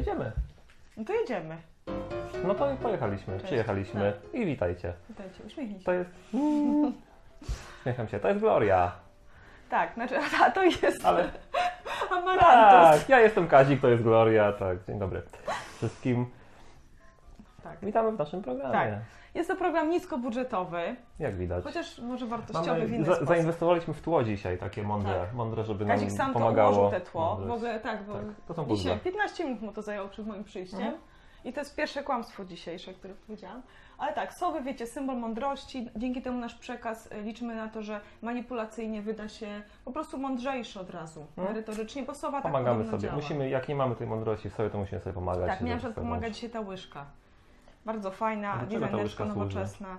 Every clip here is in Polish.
jedziemy. No to jedziemy. No to pojechaliśmy, Cześć. przyjechaliśmy i witajcie. Witajcie, uśmiechnij się. To jest... Śmiecham się, to jest Gloria. Tak, znaczy, a to jest Ale Amarantus. tak, ja jestem Kazik, to jest Gloria, tak, dzień dobry wszystkim. Tak. Witamy w naszym programie. Tak. Jest to program niskobudżetowy, Jak widać. chociaż może wartościowy w Mamy, inny za, sposób. zainwestowaliśmy w tło dzisiaj, takie mądre, Tak. mądre żeby Kazik nam sam to pomagało. ułożył te tło. Mądre W ogóle tak, bo Tak, to są dzisiaj puzzle. 15 minut mu to zajęło przed moim przyjściem. Mhm. I to jest pierwsze kłamstwo dzisiejsze, które powiedziałam. Ale tak, sowy, wiecie, symbol mądrości. Dzięki temu nasz przekaz y, liczymy na to, że manipulacyjnie wyda się po prostu mądrzejszy od razu, Mhm. merytorycznie, bo sowa tak Pomagamy podobno sobie. działa. Musimy, jak nie mamy tej mądrości w sobie, to musimy sobie pomagać. Tak, mnie na ze przykład sobą. pomaga dzisiaj ta łyżka. Bardzo fajna, designerska, nowoczesna.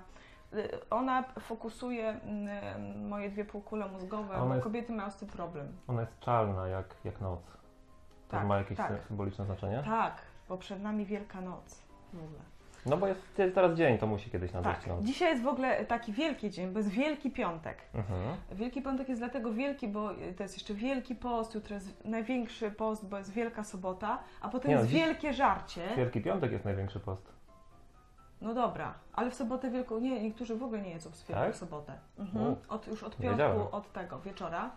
Y, Ona fokusuje mm, moje dwie półkule mózgowe, bo jest- kobiety mają z tym problem. Ona jest czarna, jak, jak noc. To Tak, ma jakieś tak. sy- symboliczne znaczenie? Tak, bo przed nami Wielka Noc. W ogóle. No bo jest, jest teraz dzień, to musi kiedyś nadejść Tak, noc. dzisiaj jest w ogóle taki wielki dzień, bo jest Wielki Piątek. Mhm. Wielki Piątek jest dlatego wielki, bo to jest jeszcze Wielki Post, jutro jest największy post, bo jest Wielka Sobota, a potem no, jest Wielkie Żarcie. Wielki Piątek jest największy post. No dobra, ale w sobotę wielką, nie, niektórzy w ogóle nie jedzą w Tak? Sobotę. Mhm. U, Od, już od piątku, wiedziałem. od tego wieczora,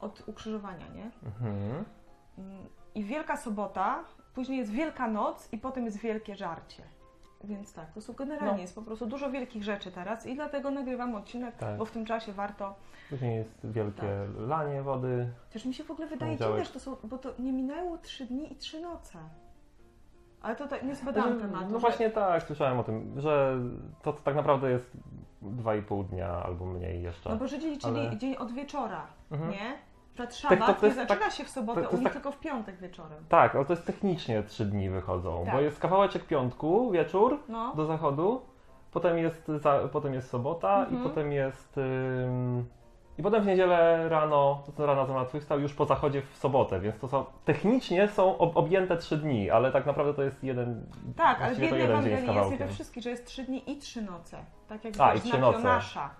od ukrzyżowania, nie? Mhm. I Wielka Sobota, później jest Wielka Noc i potem jest Wielkie Żarcie. Więc tak, to są generalnie No. jest po prostu dużo wielkich rzeczy teraz i dlatego nagrywam odcinek, Tak. bo w tym czasie warto. Później jest wielkie Tak. lanie wody. Chociaż mi się w ogóle wydaje dziwne, że to są, bo to nie minęło trzy dni i trzy noce. Ale to tak, nie zbadałam tematu. No właśnie tak, słyszałem o tym, że to tak naprawdę jest 2,5 dnia albo mniej jeszcze. No bo Żydzi liczyli ale- dzień od wieczora, Mhm. nie? Przed to- szabat to nie jest zaczyna się w sobotę, to- to u nich tak- tylko w piątek wieczorem. Tak, ale to jest technicznie 3 dni wychodzą, Tak. bo jest kawałeczek piątku, wieczór No, do zachodu, potem jest, za, potem jest sobota Mhm. i potem jest... Ym, I potem w niedzielę rano, to co rano zmartwychwstał już po zachodzie w sobotę, więc to są technicznie są ob, objęte 3 dni, ale tak naprawdę to jest jeden tak, ale w jednej jeden Ewangelii jest we wszystkich, że jest trzy dni i trzy noce. Tak jak A, i trzy noce. Jonasza.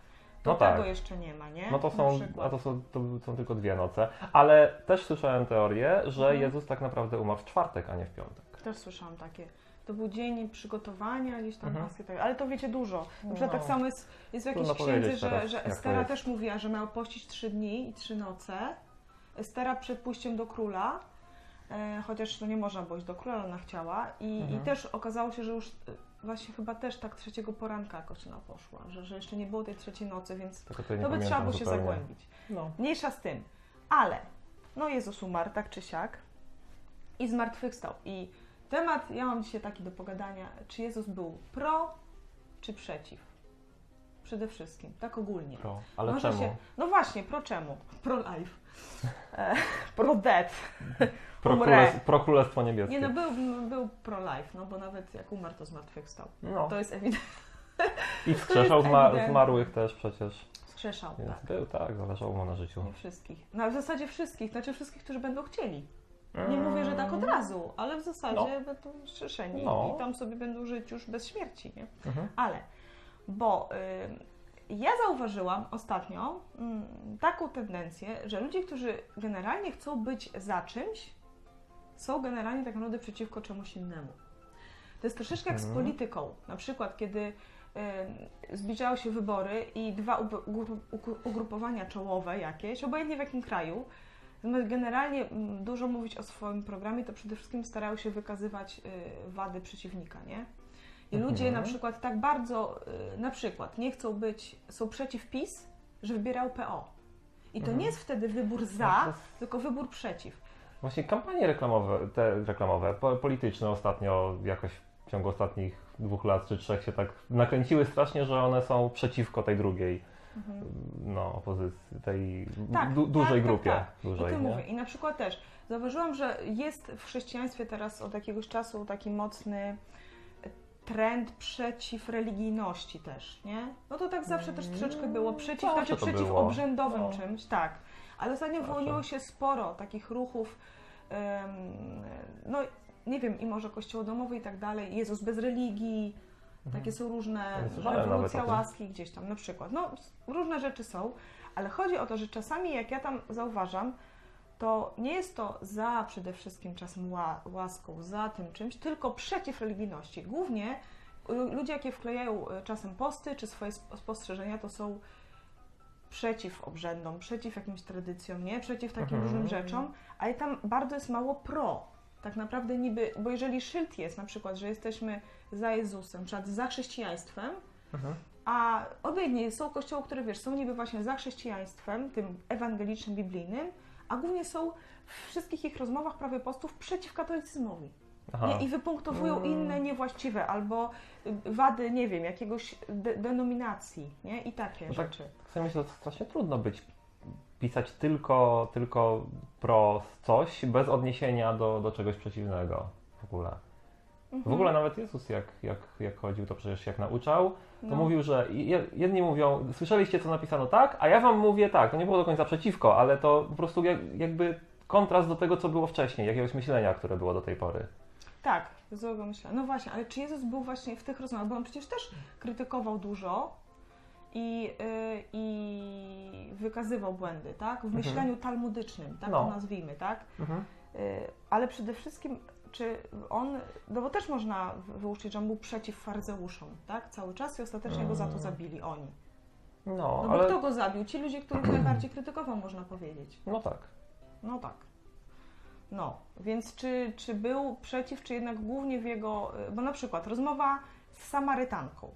To No tego tak. jeszcze nie ma, nie? No to są, a to są, to są tylko dwie noce. Ale też słyszałem teorię, że Mhm. Jezus tak naprawdę umarł w czwartek, a nie w piątek. Też słyszałam takie. To był dzień przygotowania, gdzieś tam Mhm. tak, ale to wiecie dużo. Na przykład No. tak samo jest, jest w jakiejś księdze, że, że to Estera też mówiła, że miała pościć trzy dni i trzy noce. Estera przed pójściem do króla, e, chociaż to nie można było iść do króla, ona chciała. I, Mhm. I też okazało się, że już e, właśnie chyba też tak trzeciego poranka jakoś ona poszła, że, że jeszcze nie było tej trzeciej nocy, więc nie to by trzeba było się zupełnie. zagłębić. No. Mniejsza z tym. Ale, no Jezus umarł, tak czy siak, i zmartwychwstał. I temat, ja mam dzisiaj taki do pogadania, czy Jezus był pro, czy przeciw? Przede wszystkim, tak ogólnie. Pro. Ale Może czemu? Się, no właśnie, pro czemu? Pro life. E, pro death. Pro, królestw, pro królestwo niebieskie. Nie no, był, był pro life, no bo nawet jak umarł, to zmartwychwstał. No. To jest ewidentne. I wskrzeszał zma- zmarłych też przecież. Skrzeszał, Więc tak. był, tak, zależało mu na życiu. Nie wszystkich. No w zasadzie wszystkich, znaczy wszystkich, którzy będą chcieli. Nie Mm. mówię, że tak od razu, ale w zasadzie No. będą strzeszeni No. i tam sobie będą żyć już bez śmierci, nie? Mhm. Ale, bo y, ja zauważyłam ostatnio mm, taką tendencję, że ludzie, którzy generalnie chcą być za czymś, są generalnie tak naprawdę przeciwko czemuś innemu. To jest troszeczkę jak z Mhm. polityką. Na przykład, kiedy y, zbliżały się wybory i dwa ugrupowania czołowe jakieś, obojętnie w jakim kraju, zamiast generalnie mm, dużo mówić o swoim programie, to przede wszystkim starały się wykazywać y, wady przeciwnika, nie? I Mhm. ludzie na przykład tak bardzo, y, na przykład nie chcą być, są przeciw PiS, że wybierają PO. I to Mhm. nie jest wtedy wybór za, to jest- tylko wybór przeciw. Właśnie kampanie reklamowe, te reklamowe, po- polityczne ostatnio jakoś w ciągu ostatnich dwóch lat czy trzech się tak nakręciły strasznie, że one są przeciwko tej drugiej Mhm. no, opozycji, tej Tak, du- dużej tak, grupie. tak, I Dużej, to nie? mówię. I na przykład też zauważyłam, że jest w chrześcijaństwie teraz od jakiegoś czasu taki mocny trend przeciw religijności też, nie? No to tak zawsze też troszeczkę było. Przeciw, Zawsze znaczy przeciw było. obrzędowym No. czymś, tak. Ale ostatnio wyłoniło się sporo takich ruchów, em, no nie wiem, i może kościoło domowe i tak dalej, Jezus bez religii, takie są różne, Mhm. rewolucja łaski gdzieś tam na przykład. No, różne rzeczy są, ale chodzi o to, że czasami jak ja tam zauważam, to nie jest to za przede wszystkim czasem ła, łaską, za tym czymś, tylko przeciw religijności. Głównie y, ludzie, jakie wklejają y, czasem posty czy swoje sp- spostrzeżenia, to są przeciw obrzędom, przeciw jakimś tradycjom, nie? Przeciw takim Mhm. różnym rzeczom, ale tam bardzo jest mało pro. Tak naprawdę niby, bo jeżeli szyld jest na przykład, że jesteśmy za Jezusem, czy za chrześcijaństwem, Mhm. a obydwie są kościoły, które wiesz, są niby właśnie za chrześcijaństwem, tym ewangelicznym, biblijnym, a głównie są w wszystkich ich rozmowach prawie postów przeciw katolicyzmowi. Aha. Nie? I wypunktowują Mm. inne niewłaściwe albo y, wady, nie wiem, jakiegoś de- denominacji, nie? I takie No tak. rzeczy. Tak sobie myślę, to strasznie trudno być, pisać tylko, tylko pro coś, bez odniesienia do, do czegoś przeciwnego w ogóle. W Mhm. ogóle nawet Jezus jak, jak, jak chodził, to przecież jak nauczał, to No. mówił, że je- jedni mówią, słyszeliście co napisano tak, a ja wam mówię tak. To nie było do końca przeciwko, ale to po prostu jak, jakby kontrast do tego, co było wcześniej, jakiegoś myślenia, które było do tej pory. Tak, złego myślę. No właśnie, ale czy Jezus był właśnie w tych rozmowach? Bo on przecież też krytykował dużo i, y, i wykazywał błędy, tak? W Mhm. myśleniu talmudycznym, tak No. to nazwijmy, tak? Mhm. Y, ale przede wszystkim, czy on, no bo też można wyłuszczyć, że on był przeciw faryzeuszom, tak? Cały czas i ostatecznie go za to Mm. zabili oni. No, No bo ale... kto go zabił? Ci ludzie, których najbardziej krytykował, można powiedzieć. No tak. No tak. No, więc czy, czy był przeciw, czy jednak głównie w jego. Bo na przykład rozmowa z Samarytanką.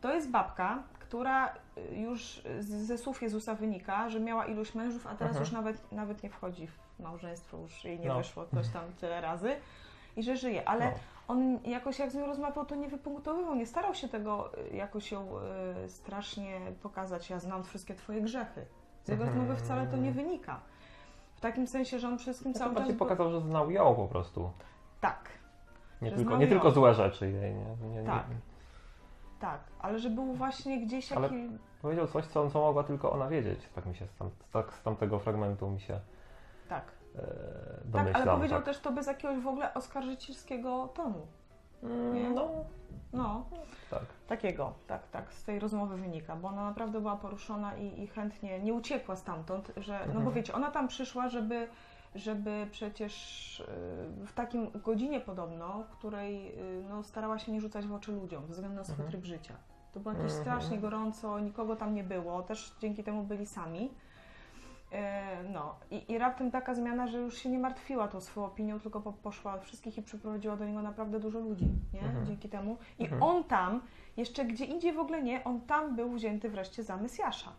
To jest babka, która y, już ze słów Jezusa wynika, że miała iluś mężów, a teraz Mhm. już nawet, nawet nie wchodzi w małżeństwo, już jej nie No. wyszło coś tam tyle razy i że żyje. Ale No. on jakoś jak z nią rozmawiał, to nie wypunktowywał, nie starał się tego y, jakoś ją y, strasznie pokazać. Ja znam wszystkie twoje grzechy. Z jego Mhm. rozmowy wcale to nie wynika. W takim sensie, że on wszystkim No to cały czas... był- pokazał, że znał ją po prostu. Tak, Nie, tylko, nie ją. tylko złe rzeczy jej. Nie, nie, nie. Tak. Tak. Ale że był właśnie gdzieś Ale- taki... Powiedział coś, co, co mogła tylko ona wiedzieć. Tak mi się z, tam, tak, z tamtego fragmentu mi się Tak. e, Tak, domyślam. ale powiedział tak. też to bez jakiegoś w ogóle oskarżycielskiego tonu. Mm? No, No, tak. takiego, tak, tak, z tej rozmowy wynika, bo ona naprawdę była poruszona i, i chętnie nie uciekła stamtąd, że, no bo Mhm. wiecie, ona tam przyszła, żeby, żeby przecież y, w takim godzinie podobno, w której y, no, starała się nie rzucać w oczy ludziom, ze względu na swój Mhm. tryb życia. To było jakieś Mhm. strasznie gorąco, nikogo tam nie było, też dzięki temu byli sami. E, No I, i raptem taka zmiana, że już się nie martwiła tą swoją opinią, tylko po, poszła wszystkich i przyprowadziła do niego naprawdę dużo ludzi, nie? Mhm. Dzięki temu. I Mhm. on tam, jeszcze gdzie indziej w ogóle nie, on tam był wzięty wreszcie za Mesjasza.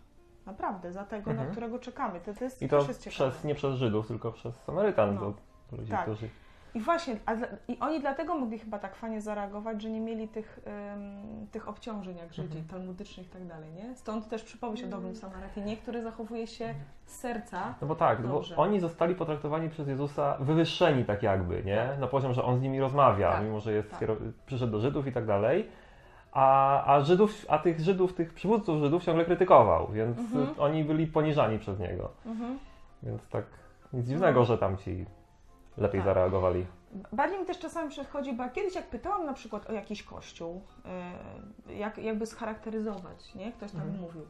Naprawdę, za tego, Mhm. na którego czekamy. To, to jest, I to też jest ciekawe. przez, nie przez Żydów, tylko przez Samarytan. No. Ludzi, Tak. którzy... I właśnie, a i oni dlatego mogli chyba tak fajnie zareagować, że nie mieli tych, ym, tych obciążeń jak Żydzi, Mhm. talmudycznych i tak dalej, nie? Stąd też przypowieść o Mm. dobrym Samarytanie, który zachowuje się z serca. No bo tak, bo Dobrze. oni zostali potraktowani przez Jezusa wywyższeni tak jakby, nie? Na poziom, że on z nimi rozmawia, Tak, mimo że jest tak. przyszedł do Żydów i tak dalej. A, a Żydów, a tych Żydów, tych przywódców Żydów ciągle krytykował, więc Mhm. oni byli poniżani przez niego. Mhm. Więc tak nic dziwnego, No. że tam ci lepiej Tak. zareagowali. Bardziej mi też czasami przychodzi, bo kiedyś jak pytałam na przykład o jakiś kościół, e, jak, jakby scharakteryzować, nie? Ktoś tam Mhm. mówił.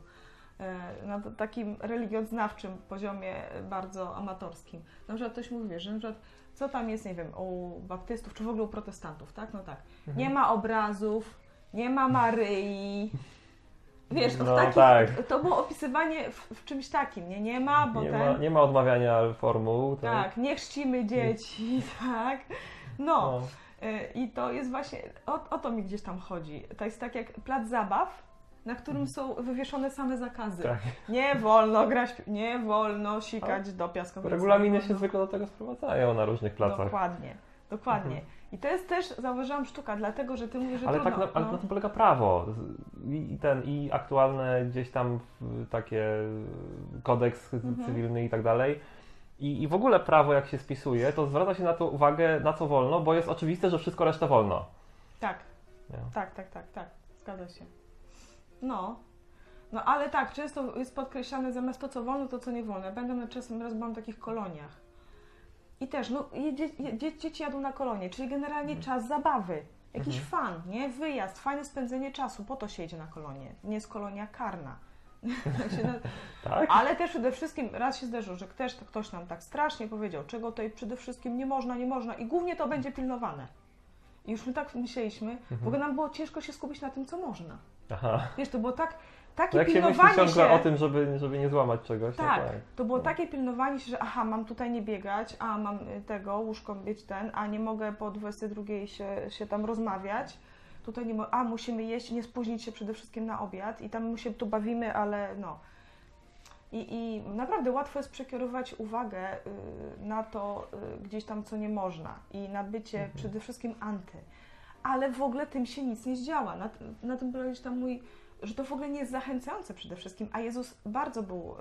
e, Na takim religioznawczym poziomie bardzo amatorskim. Na przykład ktoś mówi, że na przykład co tam jest, nie wiem, u baptystów, czy w ogóle u protestantów, tak? No tak. Mhm. Nie ma obrazów, nie ma Maryi. Wiesz, No w takich, tak. to było opisywanie w, w czymś takim, nie? Nie ma, bo nie, ten... ma, nie ma odmawiania formuł. Tak. Tak, nie chrzcimy dzieci, tak. No, No. y, i to jest właśnie, o, o to mi gdzieś tam chodzi. To jest tak jak plac zabaw, na którym są wywieszone same zakazy. Tak. Nie wolno grać, nie wolno sikać do piaskownicy. Regulaminy się zwykle do tego sprowadzają na różnych placach. Dokładnie, dokładnie. Mhm. I to jest też, zauważyłam, sztuka, dlatego, że ty mówisz, że Ale trudno. tak na, ale no. na tym polega prawo. I, ten, i aktualne gdzieś tam takie kodeks Mhm. cywilny i tak dalej. I, I w ogóle prawo, jak się spisuje, to zwraca się na to uwagę, na co wolno, bo jest oczywiste, że wszystko reszta wolno. Tak, Nie? tak, tak, tak, tak, zgadza się. No. No ale tak, często jest podkreślane zamiast to, co wolno, to co nie wolno. Ja Będę na czasem raz byłam w takich koloniach. I też, no, jedzie, dzieci jadą na kolonie, czyli generalnie Mhm. czas zabawy. Jakiś Mhm. fan, nie? Wyjazd, fajne spędzenie czasu, po to się jedzie na kolonie. Nie jest kolonia karna. Tak Tak? Ale też przede wszystkim raz się zdarzyło, że też ktoś nam tak strasznie powiedział, czego tutaj przede wszystkim nie można, nie można i głównie to będzie pilnowane. I już my tak myśleliśmy, Mhm. w ogóle nam było ciężko się skupić na tym, co można. Aha. Wiesz, to było tak, takie jak się myśli pilnowanie ciągle się... o tym, żeby, żeby nie złamać czegoś, Tak, no tak. to było takie pilnowanie się, że aha, mam tutaj nie biegać, a mam y, tego, łóżko mieć ten, a nie mogę po 22 się, się tam rozmawiać. Tutaj nie mo- a musimy jeść, nie spóźnić się przede wszystkim na obiad i tam się tu bawimy, ale no. I, I naprawdę łatwo jest przekierować uwagę y, na to y, gdzieś tam, co nie można i na bycie Mhm. przede wszystkim anty. Ale w ogóle tym się nic nie zdziała. Na, na tym polega gdzieś tam mój że to w ogóle nie jest zachęcające przede wszystkim, a Jezus bardzo był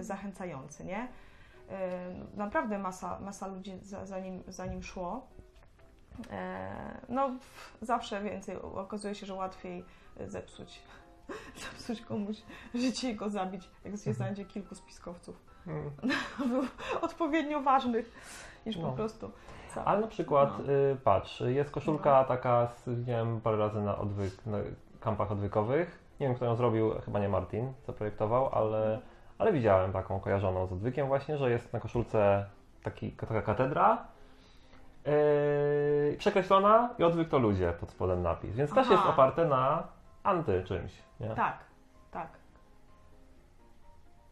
y, zachęcający, nie? Y, naprawdę masa, masa ludzi za, za, nim, za nim szło. E, no, zawsze więcej. Okazuje się, że łatwiej zepsuć, zepsuć komuś życie i go zabić, jak się znajdzie kilku spiskowców. Mm. Był odpowiednio ważnych, niż po No. prostu. sam. Ale na przykład, No. y, patrz, jest koszulka taka, z, widziałem parę razy na, odwyk, na kampach odwykowych. Nie wiem, kto ją zrobił, chyba nie Martin, co projektował, ale, ale widziałem taką kojarzoną z odwykiem właśnie, że jest na koszulce taki, taka katedra yy, przekreślona i odwyk to ludzie pod spodem napis. Więc też Aha. jest oparte na anty czymś. Nie? Tak, tak.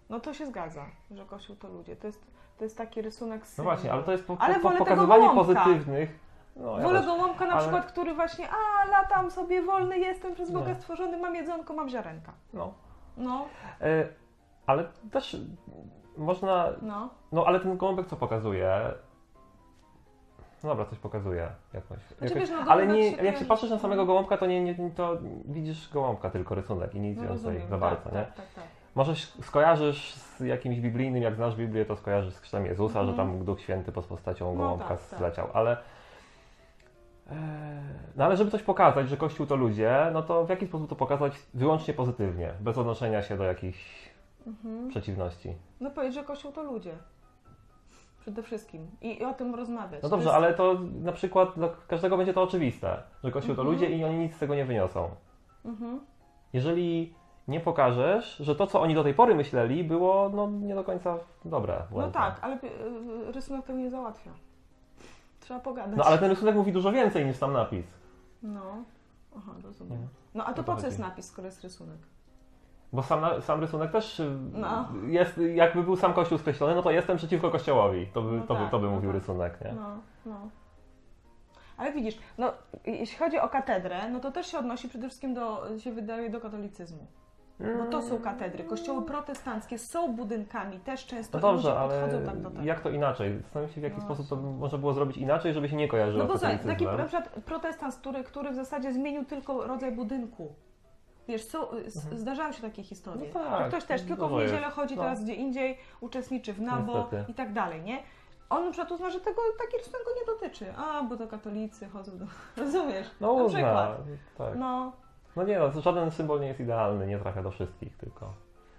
No to się zgadza, że Kościół to ludzie. To jest, to jest taki rysunek No symbol. właśnie, ale to jest po, Ale po, tego pokazywanie pozytywnych. No, ja Wolę też. gołąbka na ale- przykład, który właśnie, a latam sobie, wolny jestem, przez Boga Nie. stworzony, mam jedzonko, mam ziarenka. No. No, E, ale też można no. No ale ten gołąbek co pokazuje? No dobra, coś pokazuje jakoś. jakoś. wiesz, no, ale nie, się jak się patrzysz na samego gołąbka, to nie, nie to widzisz gołąbka tylko rysunek i nic no więcej za bardzo, tak, nie? tak, tak, tak. Może skojarzysz z jakimś biblijnym, jak znasz Biblię, to skojarzysz z chrztem Jezusa, że Mhm. tam Duch Święty pod postacią No gołąbka tak, tak. zleciał, ale no ale żeby coś pokazać, że Kościół to ludzie, no to w jaki sposób to pokazać wyłącznie pozytywnie, bez odnoszenia się do jakichś Mhm. przeciwności. No powiedz, że Kościół to ludzie. Przede wszystkim. I, i o tym rozmawiać. No To dobrze, jest- ale to na przykład dla każdego będzie to oczywiste, że Kościół to Mhm. ludzie i oni nic z tego nie wyniosą. Mhm. Jeżeli nie pokażesz, że to, co oni do tej pory myśleli, było no, nie do końca dobre. No błędne. tak, ale y, rysunek tego nie załatwia. Trzeba pogadać. No ale ten rysunek mówi dużo więcej niż sam napis. No. Aha, rozumiem. No a to po co jest napis, skoro jest rysunek? Bo sam, na- sam rysunek też y, No. jest, jakby był sam Kościół skreślony, no to jestem przeciwko Kościołowi. To by, No to by, tak, to by no mówił tak. rysunek, nie? No, no. Ale widzisz, no, jeśli chodzi o katedrę, no to też się odnosi przede wszystkim do, się wydaje, do katolicyzmu. Bo to są katedry. Kościoły protestanckie są budynkami, też często No ludzie dobrze, ale podchodzą tak do tego. jak to inaczej? Zastanawiam się, w jaki No sposób to można było zrobić inaczej, żeby się nie kojarzyło No bo z słuchaj, taki na przykład protestant, który, który w zasadzie zmienił tylko rodzaj budynku. Wiesz, są, Mhm. zdarzają się takie historie. No tak, ktoś też tylko w dużo niedzielę chodzi No. teraz gdzie indziej, uczestniczy w nabo Niestety. i tak dalej, nie? On na przykład uzna, że tego taki rysunek go nie dotyczy. A, bo to katolicy chodzą do... Rozumiesz? No na uzna, przykład. tak. No, No nie no, żaden symbol nie jest idealny, nie trafia do wszystkich, tylko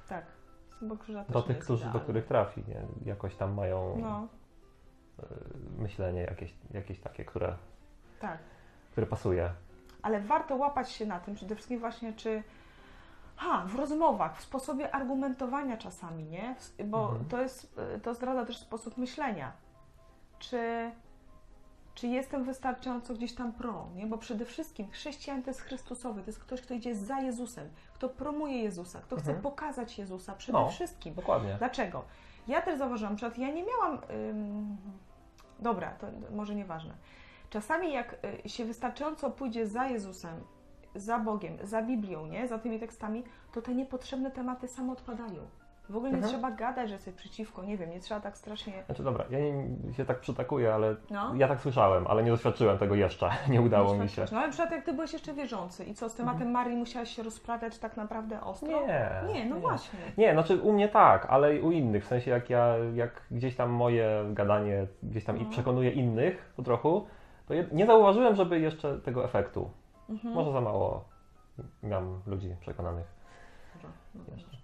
tak. Symbol krzyża też do tych, którzy, do których trafi, nie? Jakoś tam mają No, y, myślenie jakieś, jakieś takie, które, tak. które pasuje. Ale warto łapać się na tym przede wszystkim właśnie, czy ha, w rozmowach, w sposobie argumentowania czasami, nie? Bo Mhm. to jest, y, to zdradza też sposób myślenia. Czy, czy jestem wystarczająco gdzieś tam pro, nie? Bo przede wszystkim chrześcijan to jest Chrystusowy, to jest ktoś, kto idzie za Jezusem, kto promuje Jezusa, kto chce Mhm. pokazać Jezusa przede No. wszystkim. Dokładnie. Dlaczego? Ja też zauważyłam, na przykład ja nie miałam. Ym... Dobra, to może nieważne. Czasami jak y, się wystarczająco pójdzie za Jezusem, za Bogiem, za Biblią, nie? za tymi tekstami, to te niepotrzebne tematy same odpadają. W ogóle nie Mhm. trzeba gadać, że jesteś przeciwko, nie wiem, nie trzeba tak strasznie. Znaczy dobra, ja nie, się tak przytakuję, ale No. ja tak słyszałem, ale nie doświadczyłem tego jeszcze, nie udało mi się. No ale na przykład jak ty byłeś jeszcze wierzący i co, z tematem Marii musiałeś się rozprawiać tak naprawdę ostro? Nie. Nie, no właśnie. Nie, znaczy u mnie tak, ale i u innych, w sensie jak ja, jak gdzieś tam moje gadanie gdzieś tam i No. przekonuje innych po trochu, to nie zauważyłem, żeby jeszcze tego efektu. Mhm. Może za mało mam ludzi przekonanych. Dobra, no, Jeszcze.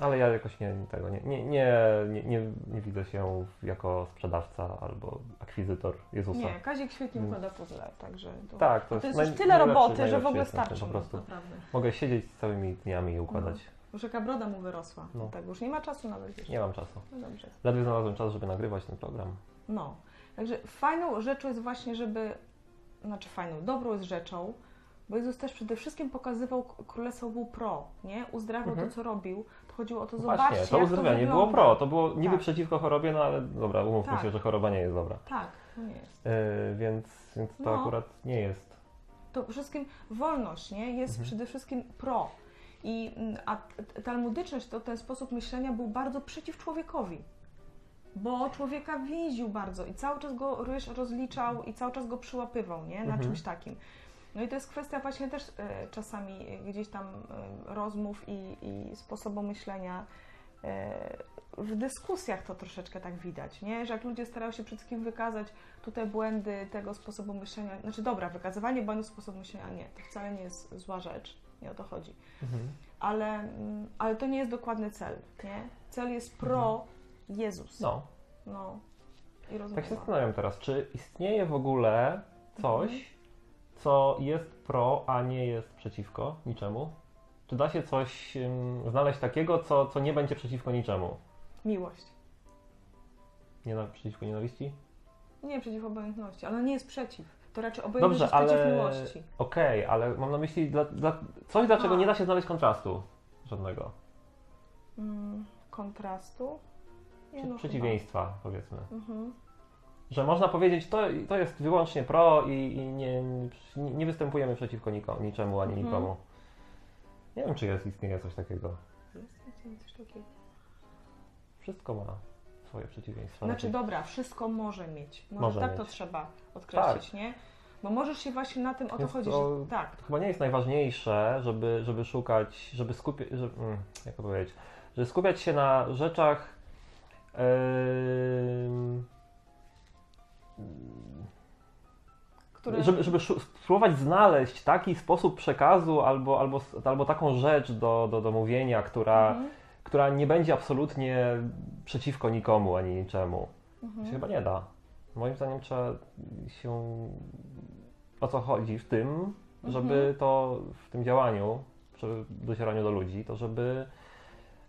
Ale ja jakoś nie, tego nie, nie, nie, nie, nie, widzę się jako sprzedawca albo akwizytor Jezusa. Nie, Kazik świetnie Mm. układa puzzle, także to, Tak, to to jest już tyle roboty, że w ogóle starczy po mu, prostu. naprawdę. Mogę siedzieć całymi dniami i układać. Już jaka broda mu wyrosła. No. No. Tak, już nie ma czasu nawet jeszcze. Nie mam czasu. No dobrze. Ledwie znalazłem czas, żeby nagrywać ten program. No. Także fajną rzeczą jest właśnie, żeby, znaczy fajną, dobrą jest rzeczą, bo Jezus też przede wszystkim pokazywał królestwo był pro, nie? Uzdrawiał Mhm. to, co robił. Chodziło o to, No zobaczcie, Właśnie, to uzdrowienie to było pro. To było niby Tak. przeciwko chorobie, no ale dobra, umówmy Tak. się, że choroba nie jest dobra. Tak, to nie jest. Yy, więc, więc to No. akurat nie jest. To przede wszystkim wolność, nie? Jest Mhm. przede wszystkim pro. I, mm, a talmudyczność, to ten sposób myślenia był bardzo przeciw człowiekowi. Bo człowieka więził bardzo i cały czas go rozliczał i cały czas go przyłapywał, nie? Na Mhm. czymś takim. No i to jest kwestia właśnie też e, czasami gdzieś tam e, rozmów i, i sposobu myślenia. E, w dyskusjach to troszeczkę tak widać, nie? Że jak ludzie starają się wszystkim wykazać tutaj błędy tego sposobu myślenia, znaczy dobra, wykazywanie błędów sposobu myślenia nie, to wcale nie jest zła rzecz, nie o to chodzi. Mhm. Ale, mm, ale to nie jest dokładny cel, nie? Cel jest pro Jezus. No, No. I tak się zastanawiam teraz, czy istnieje w ogóle coś, Mhm. Co jest pro, a nie jest przeciwko niczemu? Czy da się coś ym, znaleźć takiego, co, co nie będzie przeciwko niczemu? Miłość. Nie na, przeciwko nienawiści? Nie przeciw obojętności, ale nie jest przeciw. To raczej obojętność Dobrze, jest przeciw ale miłości. okej, ale mam na myśli dla, dla, coś, dlaczego A. nie da się znaleźć kontrastu żadnego. Mm, kontrastu? Nie, no przeciwieństwa, powiedzmy. chyba. Mhm. Że można powiedzieć, to, to jest wyłącznie pro i, i nie, nie, występujemy przeciwko niko, niczemu ani Mhm. nikomu. Nie wiem, czy jest, istnieje coś takiego. Jest coś takiego. Wszystko ma swoje przeciwieństwa. Znaczy dobra, wszystko może mieć. Może, Może tak to mieć. trzeba odkreślić, nie? Bo możesz się właśnie na tym o to Więc chodzi, to- że tak. To chyba nie jest najważniejsze, żeby, żeby szukać, żeby skupiać, żeby, mm, jak to powiedzieć, żeby skupiać się na rzeczach em, Które... żeby, żeby spróbować znaleźć taki sposób przekazu albo, albo, albo taką rzecz do, do, do mówienia, która, Mhm. która nie będzie absolutnie przeciwko nikomu ani niczemu. Mhm. Się chyba nie da. Moim zdaniem trzeba się. O co chodzi w tym, żeby Mhm. to w tym działaniu, przy docieraniu do ludzi, to żeby,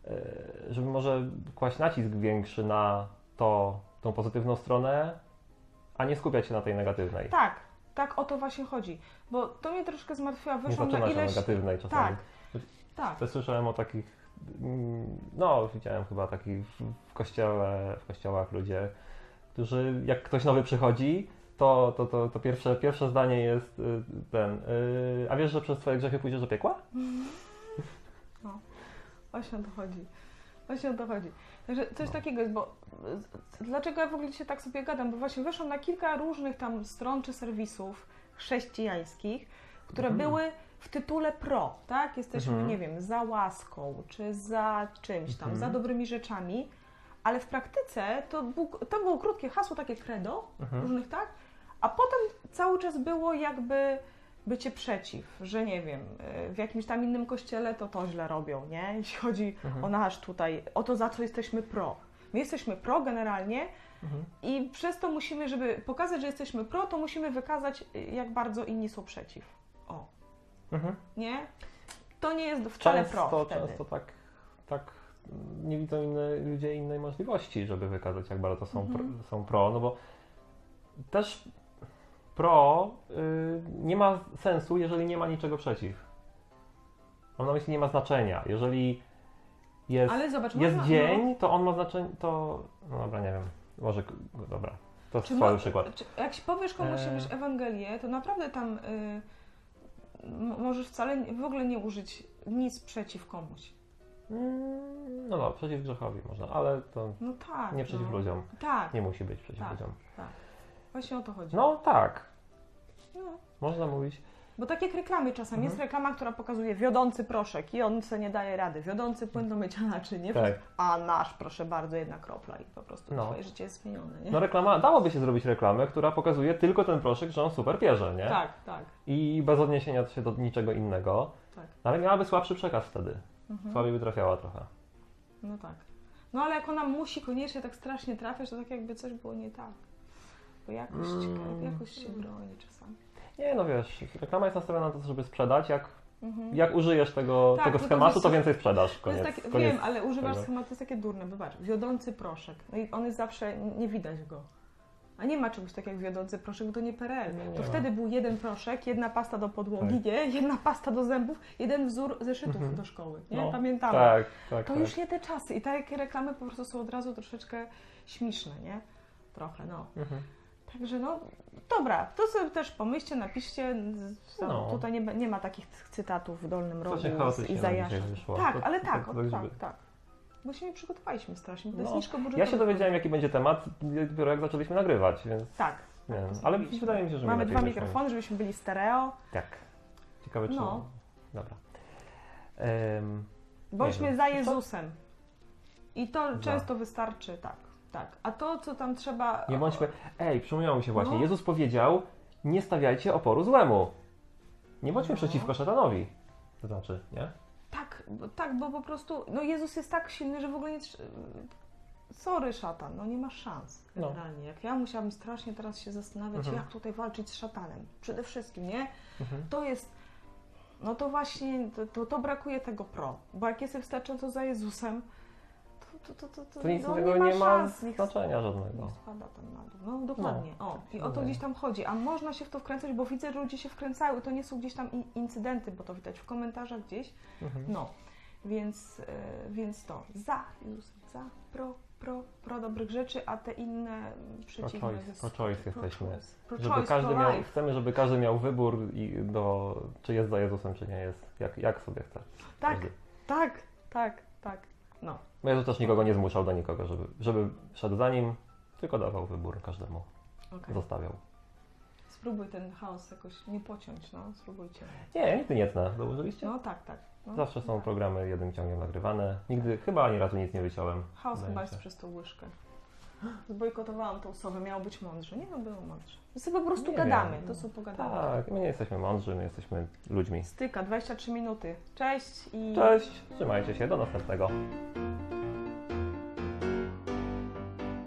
e, żeby może kłaść nacisk większy na to, tą pozytywną stronę, a nie skupiać się na tej negatywnej. Tak, tak o to właśnie chodzi. Bo to mnie troszkę zmartwiła. nie Wyszłam na zaczynać ileś... negatywnej czasami. Tak, tak. Też słyszałem o takich, mm, no widziałem chyba takich w, kościele, w kościołach ludzie, którzy jak ktoś nowy przychodzi, to, to, to, to pierwsze, pierwsze zdanie jest y, ten, y, a wiesz, że przez twoje grzechy pójdziesz do piekła? Właśnie o to chodzi. Właśnie o to chodzi. Także coś No. takiego jest, bo dlaczego ja w ogóle dzisiaj tak sobie gadam? Bo właśnie wyszłam na kilka różnych tam stron czy serwisów chrześcijańskich, które Mhm. były w tytule pro, tak? Jesteśmy, Mhm. nie wiem, za łaską, czy za czymś tam, Mhm. za dobrymi rzeczami, ale w praktyce to, był, to było krótkie hasło, takie credo, Mhm. różnych tak, a potem cały czas było jakby bycie przeciw, że nie wiem, y, w jakimś tam innym kościele to to źle robią, nie? Jeśli chodzi Mhm. o nasz tutaj, o to za co jesteśmy pro. My jesteśmy pro generalnie Mhm. i przez to musimy, żeby pokazać, że jesteśmy pro, to musimy wykazać, y, jak bardzo inni są przeciw. O, Mhm. nie? To nie jest wcale pro Często, wtedy. często tak, tak nie widzą inne, ludzie innej możliwości, żeby wykazać, jak bardzo są, Mhm. pro, są pro, no bo też pro y, nie ma sensu, jeżeli nie ma niczego przeciw. Mam na myśli, nie ma znaczenia. Jeżeli jest, Ale zobacz, jest można, dzień, to on ma znaczenie, to... No dobra, nie wiem. Może, no dobra. To jest słaby przykład. Czy, jak się powiesz komuś E. jakąś Ewangelię, to naprawdę tam y, możesz wcale w ogóle nie użyć nic przeciw komuś. Mm, No no, przeciw grzechowi można, ale to No tak. nie przeciw no. ludziom. Tak, Nie musi być przeciw Tak. ludziom. Właśnie o to chodzi. No tak, No. można mówić. Bo tak jak reklamy czasem, Mhm. jest reklama, która pokazuje wiodący proszek i on sobie nie daje rady, wiodący płyn do mycia naczyń, nie? Tak. A nasz, proszę bardzo, jedna kropla i po prostu No. twoje życie jest zmienione, nie? No reklama, dałoby się zrobić reklamę, która pokazuje tylko ten proszek, że on super pierze, nie? Tak, tak, I bez odniesienia się do niczego innego. tak. No, ale miałaby słabszy przekaz wtedy. Mhm. Słabiej by trafiała trochę. No tak. No ale jak ona musi koniecznie tak strasznie trafiać, to tak jakby coś było nie tak. Bo jakość, Mm. się broni czasami. Nie, no wiesz, reklama jest nastawiona na to, żeby sprzedać, jak Mhm. Jak użyjesz tego, Tak, tego schematu, to co, więcej sprzedaż. To Koniec, takie, koniec wiem, ale używasz tego. schematu, to jest takie durne, wybacz. Wiodący proszek. No i on jest zawsze, nie widać go. A nie ma czegoś takiego jak wiodący proszek, bo to nie PRL. Nie, nie to ma. wtedy był jeden proszek, jedna pasta do podłogi, Tak. nie? Jedna pasta do zębów, jeden wzór zeszytów Mhm. do szkoły. Nie? No, Pamiętamy. Tak, tak, To tak. już nie te czasy. I takie reklamy po prostu są od razu troszeczkę śmieszne, nie? Trochę, no. Mhm. Także no, dobra, to sobie też pomyślcie, napiszcie. No. Tutaj nie, nie ma takich cytatów w dolnym rogu Strasznie z chaotycznie nam Izajasza. dzisiaj wyszło. Tak, To- ale to- tak, to tak, by- tak. Bo się nie przygotowaliśmy strasznie, to jest No, nisko budżetowe. Ja się dowiedziałem, jaki będzie temat, dopiero jak zaczęliśmy nagrywać, więc Tak. nie tak, Ale wydaje mi się, że Mamy dwa mikrofony, żebyśmy byli stereo. Tak. Ciekawe, czy... No. Dobra. Em, Bądźmy za? Jezusem. I to często wystarczy, tak. Tak. A to, co tam trzeba. nie bądźmy... Ej, przypomniało mi się właśnie. No. Jezus powiedział, nie stawiajcie oporu złemu. Nie bądźmy No. przeciwko szatanowi. To znaczy, nie? Tak, bo, tak, bo po prostu no Jezus jest tak silny, że w ogóle nie. Sorry, szatan, no nie masz szans. No. Generalnie. Jak ja musiałabym strasznie teraz się zastanawiać, Mhm. jak tutaj walczyć z szatanem. Przede wszystkim, nie? Mhm. To jest. No to właśnie, to, to, to brakuje tego pro. Bo jak jestem wystarczająco za Jezusem, to, to, to, to, to, nic no, nie ma nie ma znaczenia żadnego. Niech spada tam na dół. No dokładnie. O, I o to gdzieś tam chodzi. A można się w to wkręcać, bo widzę, że ludzie się wkręcają. I to nie są gdzieś tam in- incydenty, bo to widać w komentarzach gdzieś. Mhm. No, więc, e, więc to za Jezusem, za pro, pro, pro dobrych rzeczy, a te inne przeciwne. Pro-choice, jest- pro-choice jesteśmy. pro-choice. Żeby Pro-choice, każdy miał, pro-life. chcemy, żeby każdy miał wybór i do, czy jest za Jezusem, czy nie jest. Jak, jak sobie chce. Tak, Każdy. tak, tak, tak. No, Bo Jezus też nikogo nie zmuszał do nikogo, żeby, żeby szedł za nim, tylko dawał wybór każdemu. okej. Zostawiał. Spróbuj ten chaos jakoś nie pociąć, no, spróbujcie. Nie, nigdy nie tnę. Dołożyliście? No tak, tak. No, Zawsze są tak. programy jednym ciągiem nagrywane. Nigdy, chyba ani razu nic nie wyciąłem. Chaos chyba jest przez tą łyżkę. Zbojkotowałam tą sowę, miało być mądrze. Nie, no było mądrze. My sobie po prostu Nie gadamy, wiem. to są pogadane. Tak, my nie jesteśmy mądrzy, my jesteśmy ludźmi. Styka, 23 minuty. Cześć i... Cześć, trzymajcie się, do następnego.